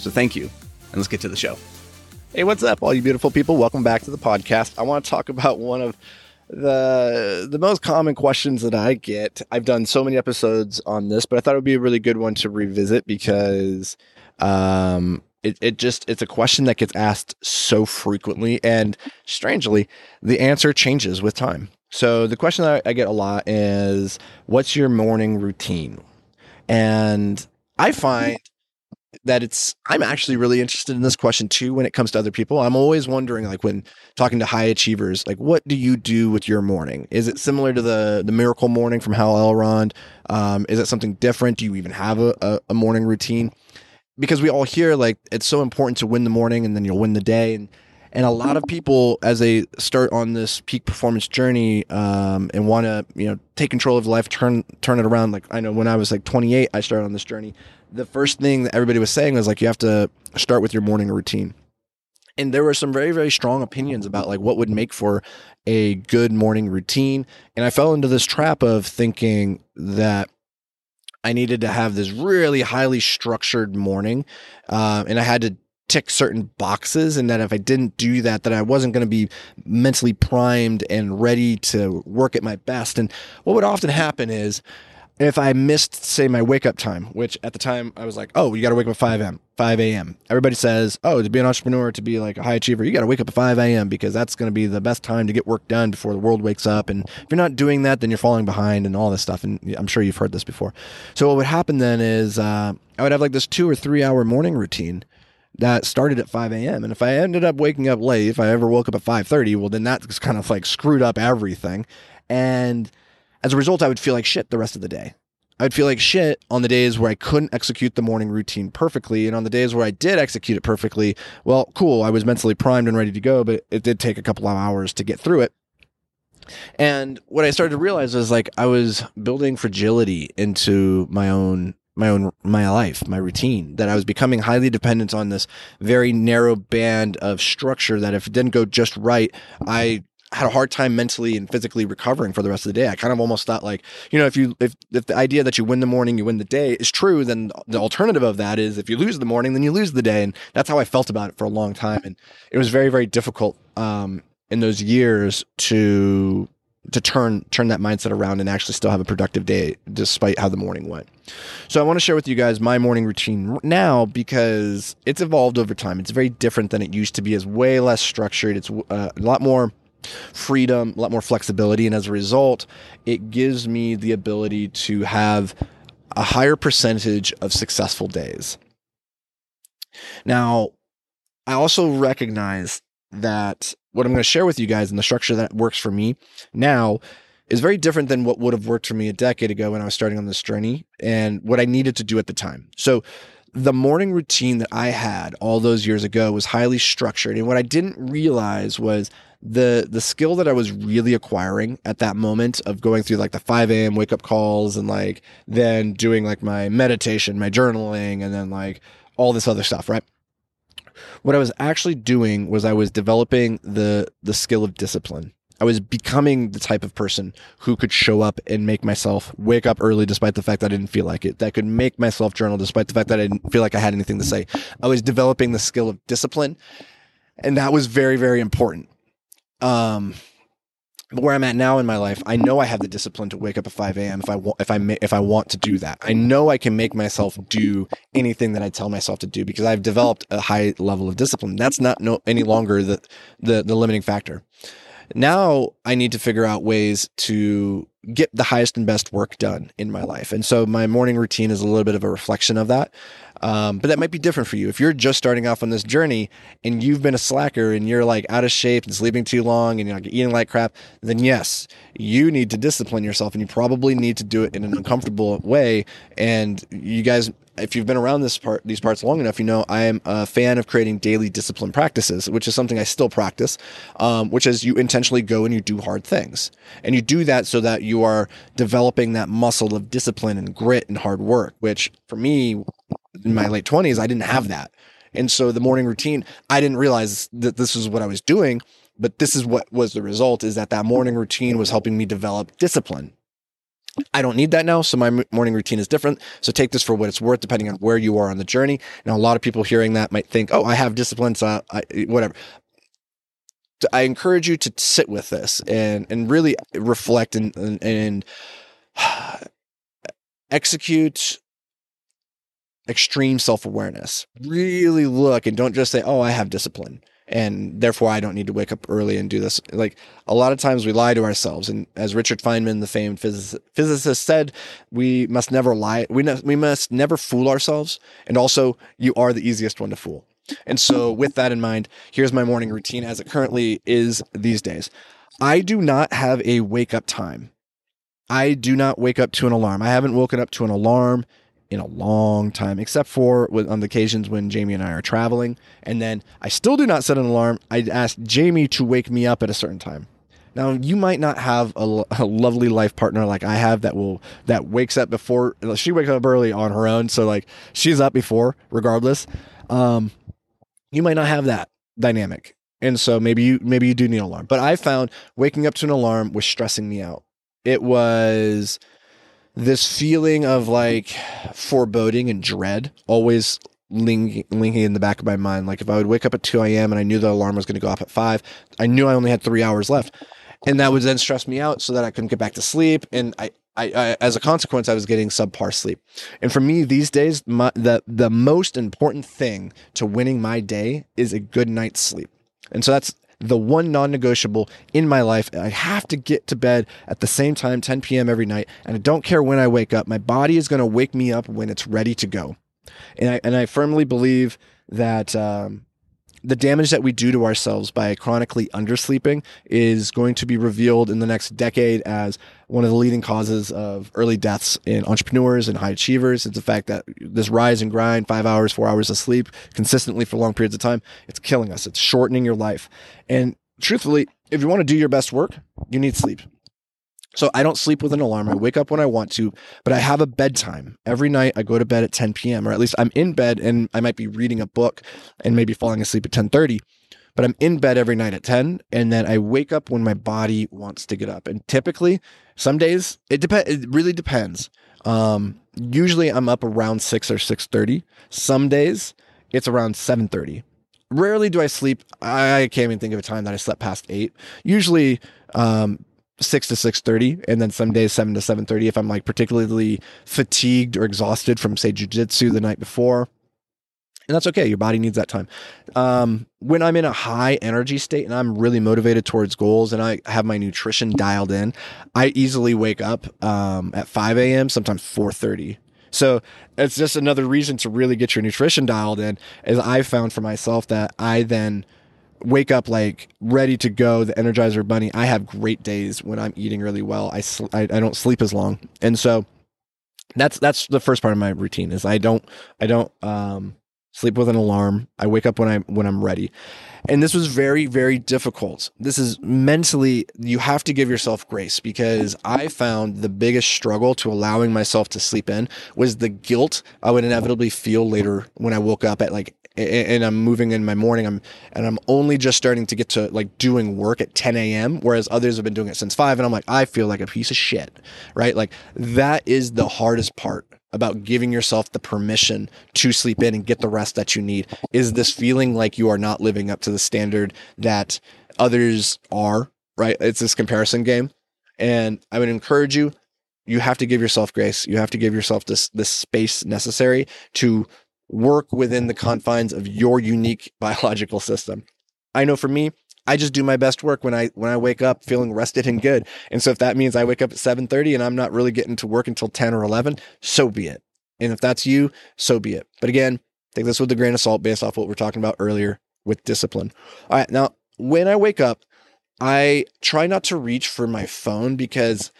So thank you. And let's get to the show. Hey, what's up, all you beautiful people? Welcome back to the podcast. I want to talk about one of the the most common questions that I get. I've done so many episodes on this, but I thought it would be a really good one to revisit because um it, it just it's a question that gets asked so frequently and strangely the answer changes with time so the question that I get a lot is what's your morning routine and i find that it's I'm actually really interested in this question too when it comes to other people. I'm always wondering like when talking to high achievers, like what do you do with your morning? Is it similar to the the miracle morning from Hal Elrod? Um, is it something different? Do you even have a, a, a morning routine? Because we all hear like it's so important to win the morning and then you'll win the day and and a lot of people as they start on this peak performance journey um, and want to you know take control of life turn turn it around like i know when i was like 28 i started on this journey the first thing that everybody was saying was like you have to start with your morning routine. And there were some very very strong opinions about like what would make for a good morning routine. And i fell into this trap of thinking that i needed to have this really highly structured morning um, and i had to tick certain boxes and that if I didn't do that that I wasn't going to be mentally primed and ready to work at my best. And what would often happen is if I missed say my wake up time which at the time I was like oh you got to wake up at 5 a.m 5 a.m everybody says oh to be an entrepreneur to be like a high achiever you got to wake up at 5 a.m because that's going to be the best time to get work done before the world wakes up and if you're not doing that then you're falling behind and all this stuff and I'm sure you've heard this before so what would happen then is uh, I would have like this two or three hour morning routine that started at 5 a.m. And if I ended up waking up late, if I ever woke up at 5:30, well, then that's kind of like screwed up everything. And as a result, I would feel like shit the rest of the day. I would feel like shit on the days where I couldn't execute the morning routine perfectly. And on the days where I did execute it perfectly, well, cool. I was mentally primed and ready to go, but it did take a couple of hours to get through it. And what I started to realize was like I was building fragility into my own my own my life, my routine. That I was becoming highly dependent on this very narrow band of structure. That if it didn't go just right, I had a hard time mentally and physically recovering for the rest of the day. I kind of almost thought like, you know, if you if if the idea that you win the morning, you win the day is true, then the alternative of that is if you lose the morning, then you lose the day. And that's how I felt about it for a long time. And it was very, very difficult um, in those years to to turn turn that mindset around and actually still have a productive day despite how the morning went. So I want to share with you guys my morning routine now because it's evolved over time. It's very different than it used to be. It's way less structured. It's uh, a lot more freedom, a lot more flexibility, and as a result, it gives me the ability to have a higher percentage of successful days. Now, I also recognize that what I'm going to share with you guys and the structure that works for me now is very different than what would have worked for me a decade ago when I was starting on this journey and what I needed to do at the time. So, the morning routine that I had all those years ago was highly structured. And what I didn't realize was the the skill that I was really acquiring at that moment of going through like the 5 a.m. wake up calls and like then doing like my meditation, my journaling, and then like all this other stuff, right? What I was actually doing was I was developing the the skill of discipline. I was becoming the type of person who could show up and make myself wake up early despite the fact that I didn't feel like it. That could make myself journal despite the fact that I didn't feel like I had anything to say. I was developing the skill of discipline. And that was very, very important. Um, but where I'm at now in my life, I know I have the discipline to wake up at 5 a.m. if I want, if I ma- if I want to do that. I know I can make myself do anything that I tell myself to do because I've developed a high level of discipline. That's not no any longer the the, the limiting factor. Now I need to figure out ways to get the highest and best work done in my life, and so my morning routine is a little bit of a reflection of that. Um, but that might be different for you. If you're just starting off on this journey and you've been a slacker and you're like out of shape and sleeping too long and you're like eating like crap, then yes, you need to discipline yourself and you probably need to do it in an uncomfortable way. And you guys, if you've been around this part, these parts long enough, you know I am a fan of creating daily discipline practices, which is something I still practice, um, which is you intentionally go and you do hard things, and you do that so that you are developing that muscle of discipline and grit and hard work. Which for me, in my late 20s, I didn't have that. And so the morning routine, I didn't realize that this was what I was doing, but this is what was the result is that that morning routine was helping me develop discipline. I don't need that now. So my morning routine is different. So take this for what it's worth, depending on where you are on the journey. Now, a lot of people hearing that might think, oh, I have discipline. So I, whatever. I encourage you to sit with this and, and really reflect and, and, and execute extreme self awareness. Really look and don't just say, oh, I have discipline and therefore I don't need to wake up early and do this. Like a lot of times we lie to ourselves. And as Richard Feynman, the famed physicist, said, we must never lie. We, ne- we must never fool ourselves. And also, you are the easiest one to fool. And so, with that in mind, here's my morning routine as it currently is these days. I do not have a wake up time. I do not wake up to an alarm. I haven't woken up to an alarm in a long time, except for on the occasions when Jamie and I are traveling. And then I still do not set an alarm. I ask Jamie to wake me up at a certain time. Now you might not have a, a, lovely life partner like I have that will that wakes up before she wakes up early on her own, so like she's up before regardless. Um, you might not have that dynamic, and so maybe you maybe you do need an alarm. But I found waking up to an alarm was stressing me out. It was this feeling of like foreboding and dread always linking, linking in the back of my mind. Like if I would wake up at 2 a.m. and I knew the alarm was going to go off at 5, I knew I only had three hours left. And that would then stress me out so that I couldn't get back to sleep. And I, I, I, as a consequence, I was getting subpar sleep. And for me these days, my, the the most important thing to winning my day is a good night's sleep. And so that's the one non negotiable in my life. I have to get to bed at the same time, 10 p.m. every night. And I don't care when I wake up. My body is going to wake me up when it's ready to go. And I, and I firmly believe that um, the damage that we do to ourselves by chronically undersleeping is going to be revealed in the next decade as one of the leading causes of early deaths in entrepreneurs and high achievers. It's the fact that this rise and grind, five hours, four hours of sleep consistently for long periods of time, it's killing us. It's shortening your life. And truthfully, if you want to do your best work, you need sleep. So I don't sleep with an alarm. I wake up when I want to, but I have a bedtime. Every night I go to bed at 10 p.m. or at least I'm in bed and I might be reading a book and maybe falling asleep at 10:30. But I'm in bed every night at 10 and then I wake up when my body wants to get up. And typically, some days it depends it really depends. Um, usually I'm up around 6 or 6:30. Some days it's around 7:30. Rarely do I sleep. I can't even think of a time that I slept past 8. Usually um, six to six thirty, and then some days seven to seven thirty if I'm like particularly fatigued or exhausted from say jujitsu the night before. And that's okay. Your body needs that time. Um, when I'm in a high energy state and I'm really motivated towards goals and I have my nutrition dialed in, I easily wake up um, at 5 a.m., sometimes 4:30. So it's just another reason to really get your nutrition dialed in. As I found for myself that I then wake up like ready to go, the Energizer Bunny. I have great days when I'm eating really well. I, sl- I, I don't sleep as long, and so that's that's the first part of my routine. Is I don't I don't um, sleep with an alarm. I wake up when I when I'm ready. And this was very very difficult. This is mentally you have to give yourself grace because I found the biggest struggle to allowing myself to sleep in was the guilt I would inevitably feel later when I woke up at like and I'm moving in my morning. I'm and I'm only just starting to get to like doing work at 10 a.m. Whereas others have been doing it since five, and I'm like, I feel like a piece of shit, right? Like that is the hardest part about giving yourself the permission to sleep in and get the rest that you need. Is this feeling like you are not living up to the standard that others are, right? It's this comparison game, and I would encourage you. You have to give yourself grace. You have to give yourself this this space necessary to work within the confines of your unique biological system. I know for me, I just do my best work when I when I wake up feeling rested and good. And so if that means I wake up at 7:30 and I'm not really getting to work until 10 or 11, so be it. And if that's you, so be it. But again, take this with a grain of salt based off what we're talking about earlier with discipline. All right. Now, when I wake up, I try not to reach for my phone because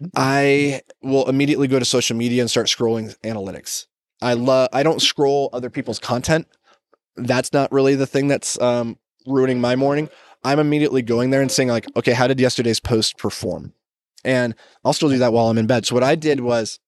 mm. I will immediately go to social media and start scrolling analytics. I love I don't scroll other people's content. That's not really the thing that's um, ruining my morning. I'm immediately going there and saying like, okay, how did yesterday's post perform? And I'll still do that while I'm in bed. So what I did was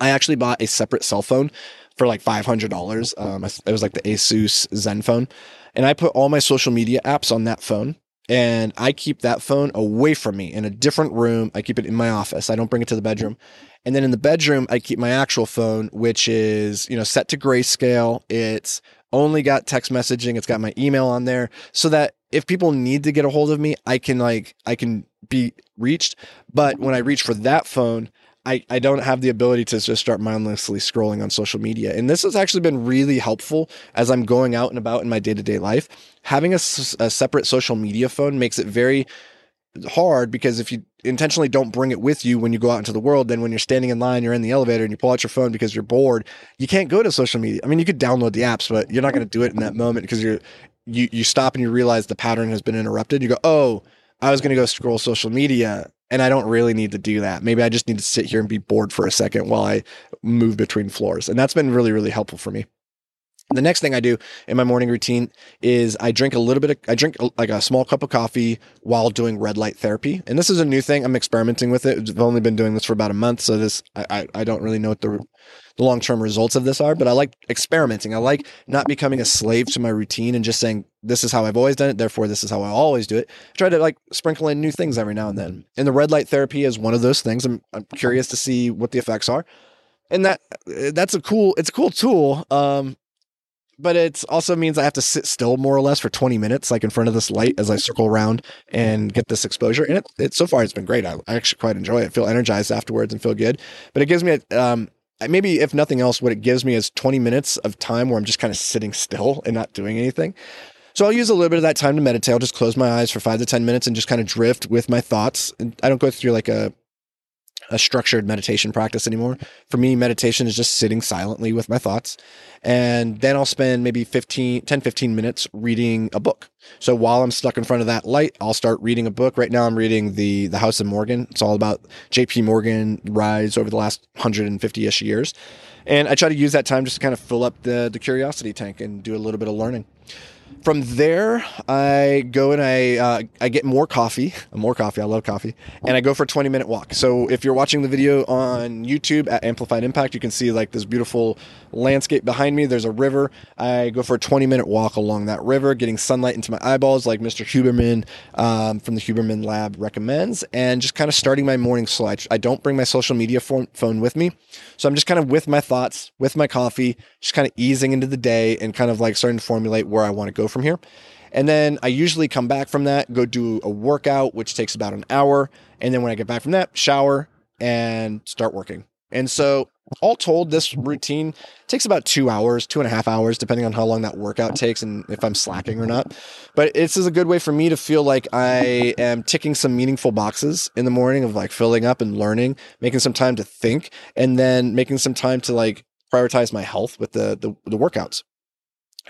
I actually bought a separate cell phone for like $500. Um, it was like the Asus Zenfone. And I put all my social media apps on that phone and I keep that phone away from me in a different room. I keep it in my office. I don't bring it to the bedroom. And then in the bedroom, I keep my actual phone, which is, you know, set to grayscale. It's only got text messaging. It's got my email on there so that if people need to get a hold of me, I can like, I can be reached. But when I reach for that phone, I, I don't have the ability to just start mindlessly scrolling on social media. And this has actually been really helpful as I'm going out and about in my day to day life. Having a, a, separate social media phone makes it very hard because if you intentionally don't bring it with you when you go out into the world, then when you're standing in line, you're in the elevator and you pull out your phone because you're bored, you can't go to social media. I mean, you could download the apps, but you're not going to do it in that moment because you're, you, you stop and you realize the pattern has been interrupted. You go, oh, I was going to go scroll social media and I don't really need to do that. Maybe I just need to sit here and be bored for a second while I move between floors. And that's been really, really helpful for me. The next thing I do in my morning routine is I drink a little bit of, I drink like a small cup of coffee while doing red light therapy. And this is a new thing. I'm experimenting with it. I've only been doing this for about a month. So this, I, I, don't really know what the, the long term results of this are, but I like experimenting. I like not becoming a slave to my routine and just saying, this is how I've always done it. Therefore, this is how I always do it. I try to like sprinkle in new things every now and then. And the red light therapy is one of those things. I'm, I'm curious to see what the effects are. And that that's a cool, it's a cool tool. Um, but it also means I have to sit still more or less for 20 minutes, like in front of this light as I circle around and get this exposure. And it, it so far it's been great. I, I actually quite enjoy it. Feel energized afterwards and feel good. But it gives me um, maybe if nothing else, what it gives me is 20 minutes of time where I'm just kind of sitting still and not doing anything. So I'll use a little bit of that time to meditate. I'll just close my eyes for five to 10 minutes and just kind of drift with my thoughts. And I don't go through like a a structured meditation practice anymore. For me, meditation is just sitting silently with my thoughts. And then I'll spend maybe 15, 10, 15 minutes reading a book. So while I'm stuck in front of that light, I'll start reading a book. Right now I'm reading the, the House of Morgan. It's all about JP Morgan rise over the last 150 ish years. And I try to use that time just to kind of fill up the, the curiosity tank and do a little bit of learning. From there, I go and I uh, I get more coffee, more coffee. I love coffee, and I go for a 20 minute walk. So if you're watching the video on YouTube at Amplified Impact, you can see like this beautiful landscape behind me. There's a river. I go for a 20 minute walk along that river, getting sunlight into my eyeballs, like Mr. Huberman um, from the Huberman Lab recommends, and just kind of starting my morning slow. I, I don't bring my social media phone, with me, so I'm just kind of with my thoughts, with my coffee, just kind of easing into the day and kind of like starting to formulate where I want to go from here. And then I usually come back from that, go do a workout, which takes about an hour. And then when I get back from that, shower and start working. And so, all told, this routine takes about two hours, two and a half hours, depending on how long that workout takes and if I'm slacking or not. But this is a good way for me to feel like I am ticking some meaningful boxes in the morning of like filling up and learning, making some time to think, and then making some time to like prioritize my health with the, the, the workouts.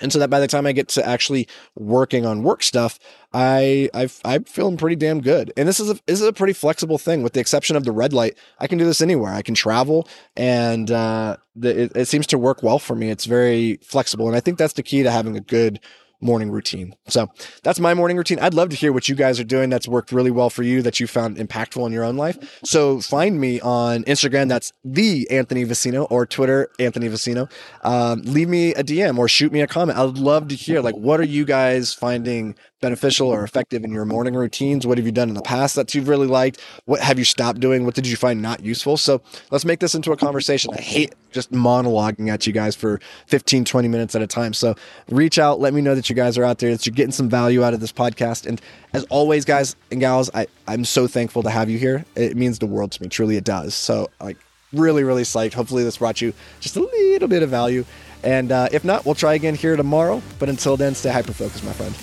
And so that by the time I get to actually working on work stuff, I i am feeling pretty damn good. And this is a this is a pretty flexible thing, with the exception of the red light. I can do this anywhere. I can travel, and uh, the, it, it seems to work well for me. It's very flexible, and I think that's the key to having a good morning routine. So that's my morning routine. I'd love to hear what you guys are doing that's worked really well for you, that you found impactful in your own life. So find me on Instagram. That's the Anthony Vicino or Twitter, Anthony Vicino. Um, leave me a DM or shoot me a comment. I'd love to hear like, what are you guys finding beneficial or effective in your morning routines? What have you done in the past that you've really liked? What have you stopped doing? What did you find not useful? So let's make this into a conversation. I hate just monologuing at you guys for 15, 20 minutes at a time. So reach out, let me know that you guys are out there, that you're getting some value out of this podcast. And as always, guys and gals, I, I'm so thankful to have you here. It means the world to me. Truly, it does. So, like, really, really psyched. Hopefully, this brought you just a little bit of value. And uh, if not, we'll try again here tomorrow. But until then, stay hyper focused, my friend.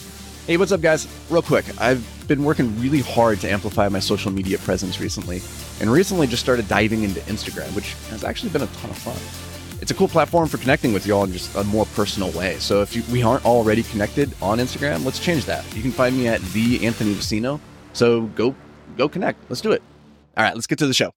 Hey, what's up, guys? Real quick, I've been working really hard to amplify my social media presence recently, and recently just started diving into Instagram, which has actually been a ton of fun. it's a cool platform for connecting with y'all in just a more personal way. So if you, we aren't already connected on Instagram, let's change that. You can find me at the Anthony Vicino. So go go connect. Let's do it. All right, let's get to the show.